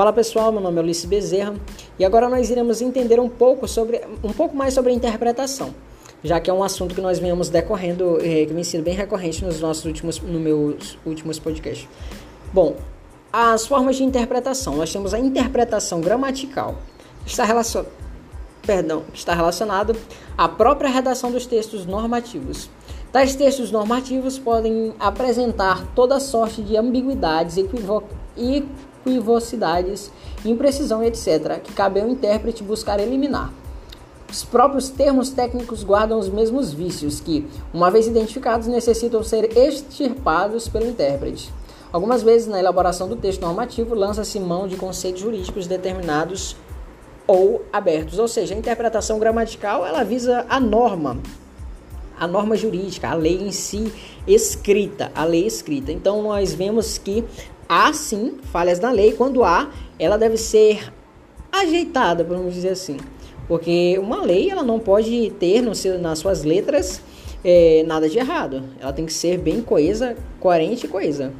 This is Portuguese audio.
Fala pessoal, meu nome é Ulisses Bezerra e agora nós iremos entender um pouco sobre um pouco mais sobre a interpretação, já que é um assunto que nós venhamos decorrendo, eh, que vem sendo bem recorrente nos nossos últimos, no meus últimos podcasts. Bom, as formas de interpretação, nós temos a interpretação gramatical, que está relacionada perdão, está relacionado à própria redação dos textos normativos. Tais textos normativos podem apresentar toda sorte de ambiguidades, equívocos equivocidades, imprecisão, etc., que cabe ao intérprete buscar eliminar. Os próprios termos técnicos guardam os mesmos vícios que, uma vez identificados, necessitam ser extirpados pelo intérprete. Algumas vezes, na elaboração do texto normativo, lança-se mão de conceitos jurídicos determinados ou abertos, ou seja, a interpretação gramatical ela visa a norma, a norma jurídica, a lei em si escrita, a lei escrita. Então nós vemos que há sim falhas na lei, quando há, ela deve ser ajeitada, vamos dizer assim. Porque uma lei ela não pode ter no seu, nas suas letras é, nada de errado. Ela tem que ser bem coesa, coerente e coesa.